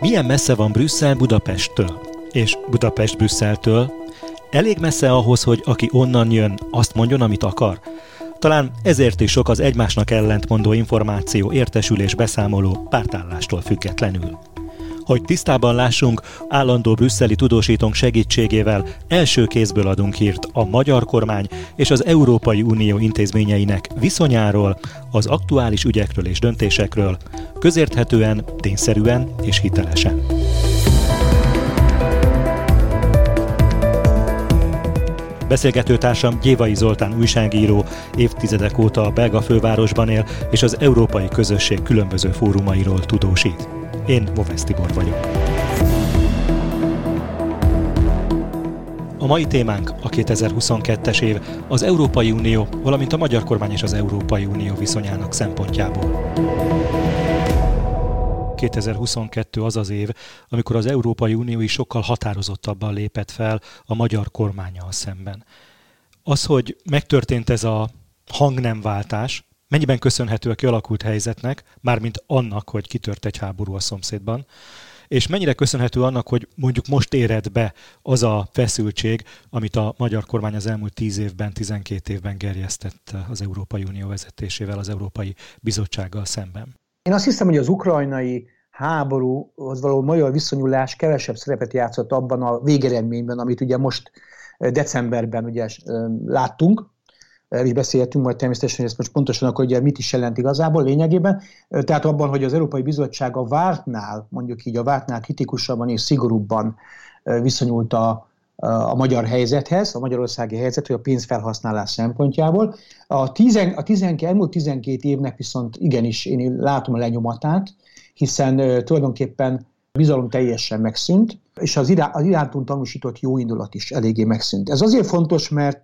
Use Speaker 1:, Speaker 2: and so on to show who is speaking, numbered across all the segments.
Speaker 1: Milyen messze van Brüsszel Budapesttől? És Budapest Brüsszeltől? Elég messze ahhoz, hogy aki onnan jön, azt mondjon, amit akar? Talán ezért is sok az egymásnak ellentmondó információ, értesülés, beszámoló pártállástól függetlenül. Hogy tisztában lássunk, állandó brüsszeli tudósítónk segítségével első kézből adunk hírt a magyar kormány és az Európai Unió intézményeinek viszonyáról, az aktuális ügyekről és döntésekről, közérthetően, tényszerűen és hitelesen. Beszélgetőtársam Gyévai Zoltán újságíró, évtizedek óta a belga fővárosban él, és az európai közösség különböző fórumairól tudósít. Én Vovesz Tibor vagyok. A mai témánk a 2022-es év, az Európai Unió, valamint a magyar kormány és az Európai Unió viszonyának szempontjából. 2022 az az év, amikor az Európai Unió is sokkal határozottabban lépett fel a magyar kormányjal szemben. Az, hogy megtörtént ez a hangnemváltás, mennyiben köszönhető a kialakult helyzetnek, mármint annak, hogy kitört egy háború a szomszédban, és mennyire köszönhető annak, hogy mondjuk most éred be az a feszültség, amit a magyar kormány az elmúlt 10 évben, 12 évben gerjesztett az Európai Unió vezetésével, az Európai Bizottsággal szemben.
Speaker 2: Én azt hiszem, hogy az ukrajnai háborúhoz való magyar viszonyulás kevesebb szerepet játszott abban a végeredményben, amit ugye most decemberben ugye láttunk, el is beszéltünk majd természetesen, hogy ezt most pontosan akkor ugye mit is jelent igazából lényegében. Tehát abban, hogy az Európai Bizottság a vártnál, mondjuk így a vártnál kritikusabban és szigorúbban viszonyult a, a magyar helyzethez, a magyarországi helyzet, hogy a pénzfelhasználás szempontjából. A, tizen, a tizen, elmúlt 12 évnek viszont igenis én látom a lenyomatát, hiszen tulajdonképpen bizalom teljesen megszűnt, és az, irá, az irántunk tanúsított jó indulat is eléggé megszűnt. Ez azért fontos, mert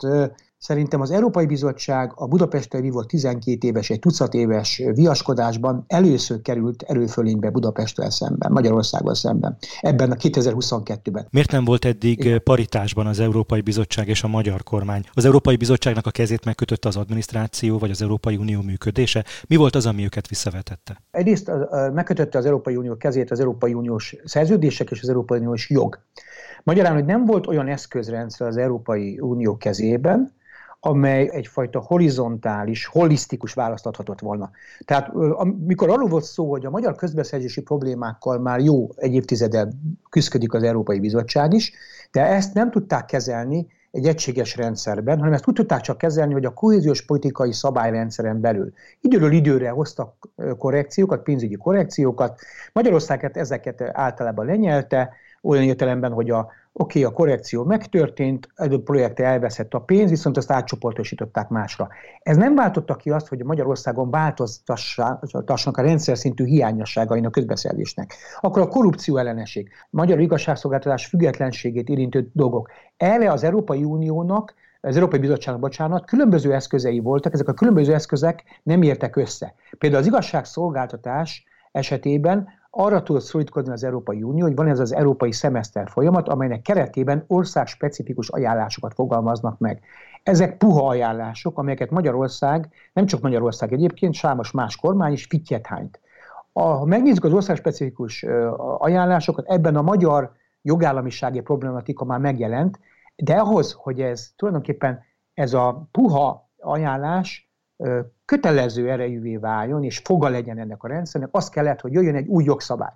Speaker 2: Szerintem az Európai Bizottság a Budapesttel vívott 12 éves, egy tucat éves viaskodásban először került erőfölénybe Budapesttel szemben, Magyarországgal szemben, ebben a 2022-ben.
Speaker 1: Miért nem volt eddig Igen. paritásban az Európai Bizottság és a magyar kormány? Az Európai Bizottságnak a kezét megkötötte az adminisztráció, vagy az Európai Unió működése? Mi volt az, ami őket visszavetette?
Speaker 2: Egyrészt megkötötte az Európai Unió kezét az Európai Uniós szerződések és az Európai Uniós jog. Magyarán, hogy nem volt olyan eszközrendszer az Európai Unió kezében, amely egyfajta horizontális, holisztikus választ adhatott volna. Tehát amikor arról volt szó, hogy a magyar közbeszerzési problémákkal már jó egy évtizeddel küzdik az Európai Bizottság is, de ezt nem tudták kezelni egy egységes rendszerben, hanem ezt úgy tudták csak kezelni, hogy a kohéziós politikai szabályrendszeren belül időről időre hoztak korrekciókat, pénzügyi korrekciókat. Magyarország ezeket általában lenyelte, olyan értelemben, hogy a, oké, okay, a korrekció megtörtént, egy projekt elveszett a pénz, viszont azt átcsoportosították másra. Ez nem váltotta ki azt, hogy Magyarországon változtassanak a rendszer szintű hiányosságain a közbeszerzésnek. Akkor a korrupció ellenesség, magyar igazságszolgáltatás függetlenségét érintő dolgok. Erre az Európai Uniónak az Európai Bizottságnak, bocsánat, különböző eszközei voltak, ezek a különböző eszközek nem értek össze. Például az igazságszolgáltatás esetében arra tud szorítkozni az Európai Unió, hogy van ez az európai szemeszter folyamat, amelynek keretében országspecifikus ajánlásokat fogalmaznak meg. Ezek puha ajánlások, amelyeket Magyarország, nem csak Magyarország egyébként, számos más kormány is fittyet hányt. Ha megnézzük az országspecifikus ajánlásokat, ebben a magyar jogállamisági problematika már megjelent, de ahhoz, hogy ez tulajdonképpen ez a puha ajánlás kötelező erejűvé váljon, és foga legyen ennek a rendszernek, az kellett, hogy jöjjön egy új jogszabály.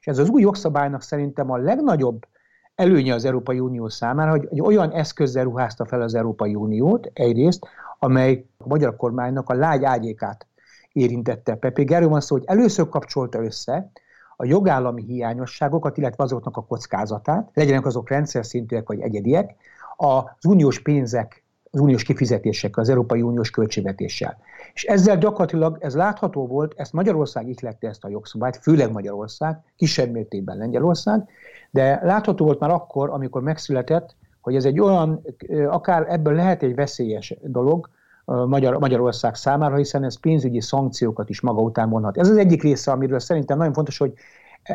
Speaker 2: És ez az új jogszabálynak szerintem a legnagyobb előnye az Európai Unió számára, hogy egy olyan eszközzel ruházta fel az Európai Uniót egyrészt, amely a magyar kormánynak a lágy ágyékát érintette. Pepe Gerő van szó, hogy először kapcsolta össze a jogállami hiányosságokat, illetve azoknak a kockázatát, legyenek azok rendszer szintűek vagy egyediek, az uniós pénzek az uniós kifizetésekkel, az Európai Uniós költségvetéssel. És ezzel gyakorlatilag ez látható volt, ezt Magyarország ihlette ezt a jogszabályt, főleg Magyarország, kisebb mértékben Lengyelország, de látható volt már akkor, amikor megszületett, hogy ez egy olyan, akár ebből lehet egy veszélyes dolog Magyar, Magyarország számára, hiszen ez pénzügyi szankciókat is maga után vonhat. Ez az egyik része, amiről szerintem nagyon fontos, hogy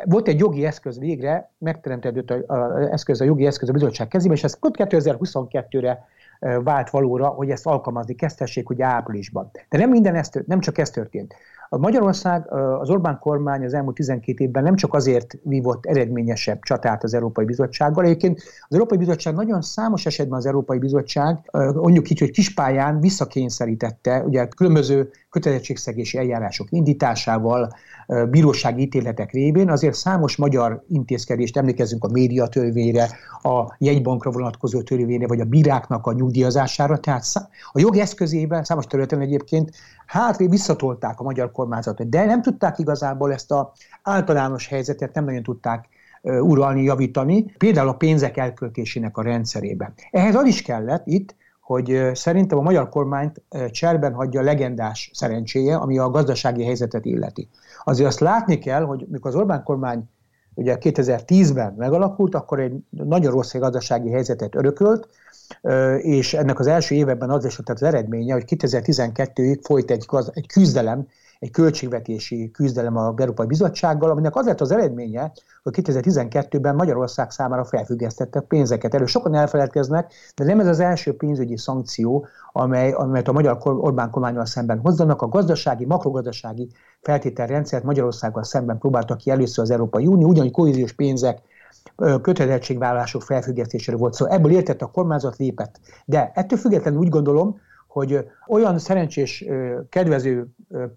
Speaker 2: volt egy jogi eszköz végre, megteremtett az eszköz, a jogi eszköz a bizottság kezében, és ez 2022-re vált valóra, hogy ezt alkalmazni kezdhessék ugye áprilisban. De nem minden ez, nem csak ez történt. A Magyarország, az Orbán kormány az elmúlt 12 évben nem csak azért vívott eredményesebb csatát az Európai Bizottsággal, egyébként az Európai Bizottság nagyon számos esetben az Európai Bizottság, mondjuk így, hogy kispályán visszakényszerítette, ugye különböző kötelezettségszegési eljárások indításával, bírósági ítéletek révén azért számos magyar intézkedést emlékezünk a médiatörvényre, a jegybankra vonatkozó törvényre, vagy a bíráknak a nyugdíjazására. Tehát a jog eszközében számos területen egyébként hátrébb visszatolták a magyar kormányzatot, de nem tudták igazából ezt az általános helyzetet, nem nagyon tudták uralni, javítani, például a pénzek elköltésének a rendszerében. Ehhez az is kellett itt, hogy szerintem a magyar kormányt cserben hagyja a legendás szerencséje, ami a gazdasági helyzetet illeti. Azért azt látni kell, hogy mikor az Orbán kormány ugye 2010-ben megalakult, akkor egy nagyon rossz gazdasági helyzetet örökölt, és ennek az első években az is az eredménye, hogy 2012-ig folyt egy, egy küzdelem egy költségvetési küzdelem a Európai Bizottsággal, aminek az lett az eredménye, hogy 2012-ben Magyarország számára felfüggesztettek pénzeket. Erről sokan elfeledkeznek, de nem ez az első pénzügyi szankció, amely, amelyet a magyar Orbán kormányal szemben hozzanak. A gazdasági, makrogazdasági feltételrendszert Magyarországgal szemben próbáltak ki először az Európai Unió, ugyanúgy kohéziós pénzek kötelezettségvállalások felfüggesztésére volt szó. Szóval ebből értett a kormányzat lépett. De ettől függetlenül úgy gondolom, hogy olyan szerencsés, kedvező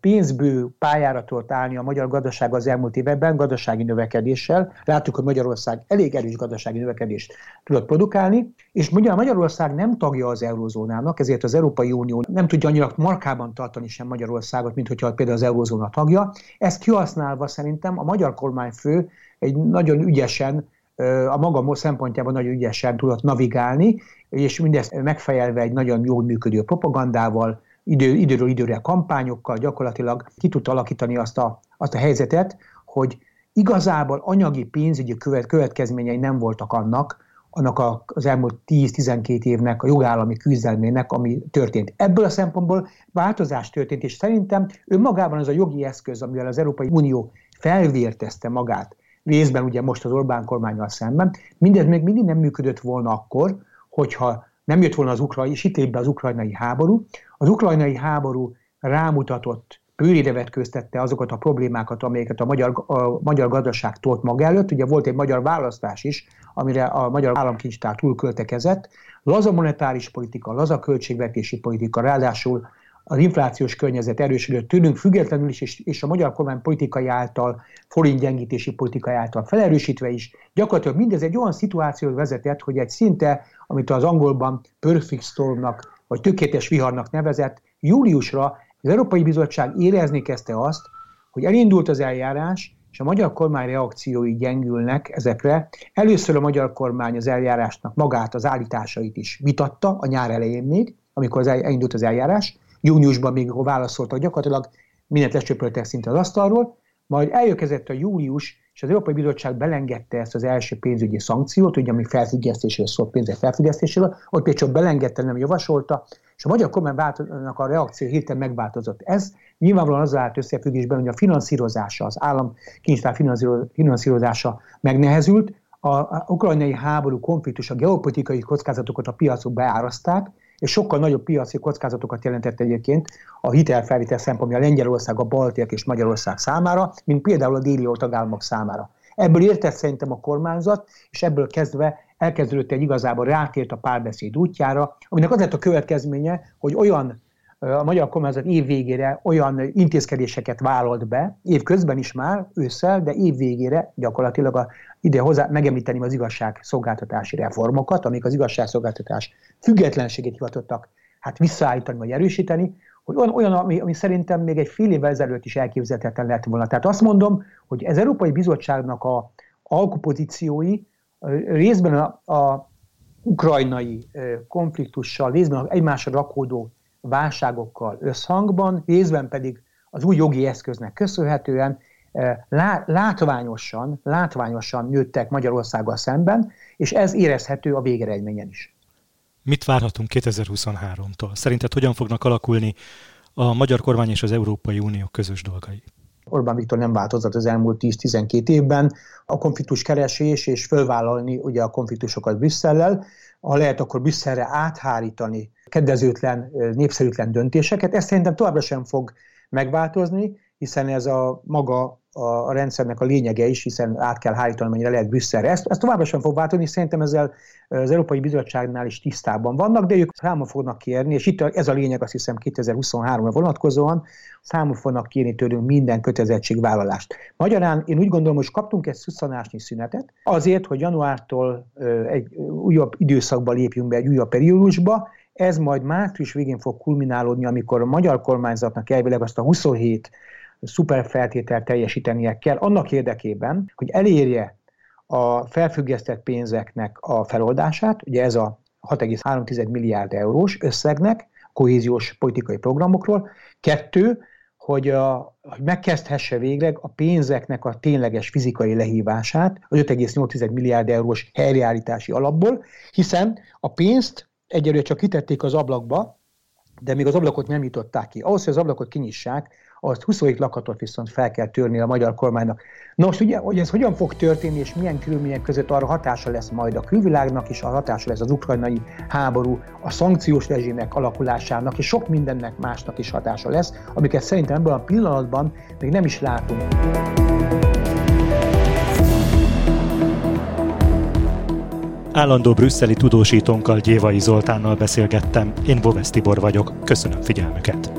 Speaker 2: pénzbő pályára tudott állni a magyar gazdaság az elmúlt években gazdasági növekedéssel. Láttuk, hogy Magyarország elég erős gazdasági növekedést tudott produkálni, és ugye Magyarország nem tagja az eurozónának, ezért az Európai Unió nem tudja annyira markában tartani sem Magyarországot, mint hogyha például az eurozóna tagja. Ezt kihasználva szerintem a magyar kormányfő egy nagyon ügyesen a maga szempontjában nagyon ügyesen tudott navigálni, és mindezt megfejelve egy nagyon jól működő propagandával, idő, időről időre kampányokkal gyakorlatilag ki tudta alakítani azt a, azt a helyzetet, hogy igazából anyagi pénzügyi követ, következményei nem voltak annak, annak az elmúlt 10-12 évnek a jogállami küzdelmének, ami történt. Ebből a szempontból változás történt, és szerintem önmagában az a jogi eszköz, amivel az Európai Unió felvértezte magát, részben ugye most az Orbán kormányal szemben, mindez még mindig nem működött volna akkor, hogyha nem jött volna az ukrajnai, és itt be az ukrajnai háború. Az ukrajnai háború rámutatott, bőrére vetköztette azokat a problémákat, amelyeket a magyar, a magyar gazdaság tolt maga előtt. Ugye volt egy magyar választás is, amire a magyar államkincstár túlköltekezett. Laza monetáris politika, laza költségvetési politika, ráadásul az inflációs környezet erősödött tőlünk, függetlenül is, és, és a magyar kormány politikai által, forintgyengítési politikai által felerősítve is, gyakorlatilag mindez egy olyan szituációt vezetett, hogy egy szinte, amit az angolban perfect stormnak, vagy tökéletes viharnak nevezett, júliusra az Európai Bizottság érezni kezdte azt, hogy elindult az eljárás, és a magyar kormány reakciói gyengülnek ezekre. Először a magyar kormány az eljárásnak magát, az állításait is vitatta, a nyár elején még, amikor elindult az eljárás, júniusban még válaszoltak, gyakorlatilag mindent lecsöpöltek szinte az asztalról, majd eljökezett a július, és az Európai Bizottság belengedte ezt az első pénzügyi szankciót, ugye ami felfüggesztésről szólt, pénzek felfüggesztéséről, ott például belengedte, nem javasolta, és a magyar kormánynak a reakció hirtelen megváltozott. Ez nyilvánvalóan az állt összefüggésben, hogy a finanszírozása, az állam kincstár finanszírozása megnehezült, a ukrajnai háború konfliktus, a geopolitikai kockázatokat a piacok beáraszták, és sokkal nagyobb piaci kockázatokat jelentett egyébként a hitelfelvétel szempontja Lengyelország, a Baltiak és Magyarország számára, mint például a déli tagállamok számára. Ebből értett szerintem a kormányzat, és ebből kezdve elkezdődött egy igazából rátért a párbeszéd útjára, aminek az lett a következménye, hogy olyan a magyar kormányzat év végére olyan intézkedéseket vállalt be, év közben is már, ősszel, de év végére gyakorlatilag a, ide hozzá megemlíteni az igazságszolgáltatási reformokat, amik az igazságszolgáltatás függetlenségét hivatottak hát visszaállítani vagy erősíteni, hogy olyan, olyan ami, ami szerintem még egy fél évvel ezelőtt is elképzelhetetlen lett volna. Tehát azt mondom, hogy ez Európai Bizottságnak a alkupozíciói részben a, a ukrajnai konfliktussal, részben egymásra rakódó válságokkal összhangban, részben pedig az új jogi eszköznek köszönhetően eh, látványosan, látványosan nőttek Magyarországgal szemben, és ez érezhető a végeredményen is.
Speaker 1: Mit várhatunk 2023-tól? Szerinted hogyan fognak alakulni a magyar kormány és az Európai Unió közös dolgai?
Speaker 2: Orbán Viktor nem változott az elmúlt 10-12 évben. A konfliktus keresés és fölvállalni ugye a konfliktusokat Brüsszellel, ha lehet, akkor Brüsszelre áthárítani kedvezőtlen, népszerűtlen döntéseket. Ez szerintem továbbra sem fog megváltozni, hiszen ez a maga a rendszernek a lényege is, hiszen át kell hárítani, mennyire lehet Brüsszelre. Ezt, ezt továbbra sem fog változni, szerintem ezzel az Európai Bizottságnál is tisztában vannak, de ők számon fognak kérni, és itt ez a lényeg azt hiszem 2023-ra vonatkozóan, számon fognak kérni tőlünk minden kötelezettségvállalást. Magyarán én úgy gondolom, hogy kaptunk egy szusszanásnyi szünetet, azért, hogy januártól egy újabb időszakba lépjünk be, egy újabb periódusba, ez majd március végén fog kulminálódni, amikor a magyar kormányzatnak elvileg azt a 27 szuperfeltételt teljesítenie kell annak érdekében, hogy elérje a felfüggesztett pénzeknek a feloldását, ugye ez a 6,3 milliárd eurós összegnek, kohéziós politikai programokról. Kettő, hogy, a, hogy megkezdhesse végleg a pénzeknek a tényleges fizikai lehívását az 5,8 milliárd eurós helyreállítási alapból, hiszen a pénzt egyelőre csak kitették az ablakba, de még az ablakot nem nyitották ki. Ahhoz, hogy az ablakot kinyissák, azt 27 lakatot viszont fel kell törni a magyar kormánynak. Na most ugye, hogy ez hogyan fog történni, és milyen körülmények között arra hatása lesz majd a külvilágnak, és a hatása lesz az ukrajnai háború, a szankciós rezsimek alakulásának, és sok mindennek másnak is hatása lesz, amiket szerintem ebben a pillanatban még nem is látunk.
Speaker 1: Állandó brüsszeli tudósítónkkal Gyévai Zoltánnal beszélgettem, én Bovesz Tibor vagyok, köszönöm figyelmüket!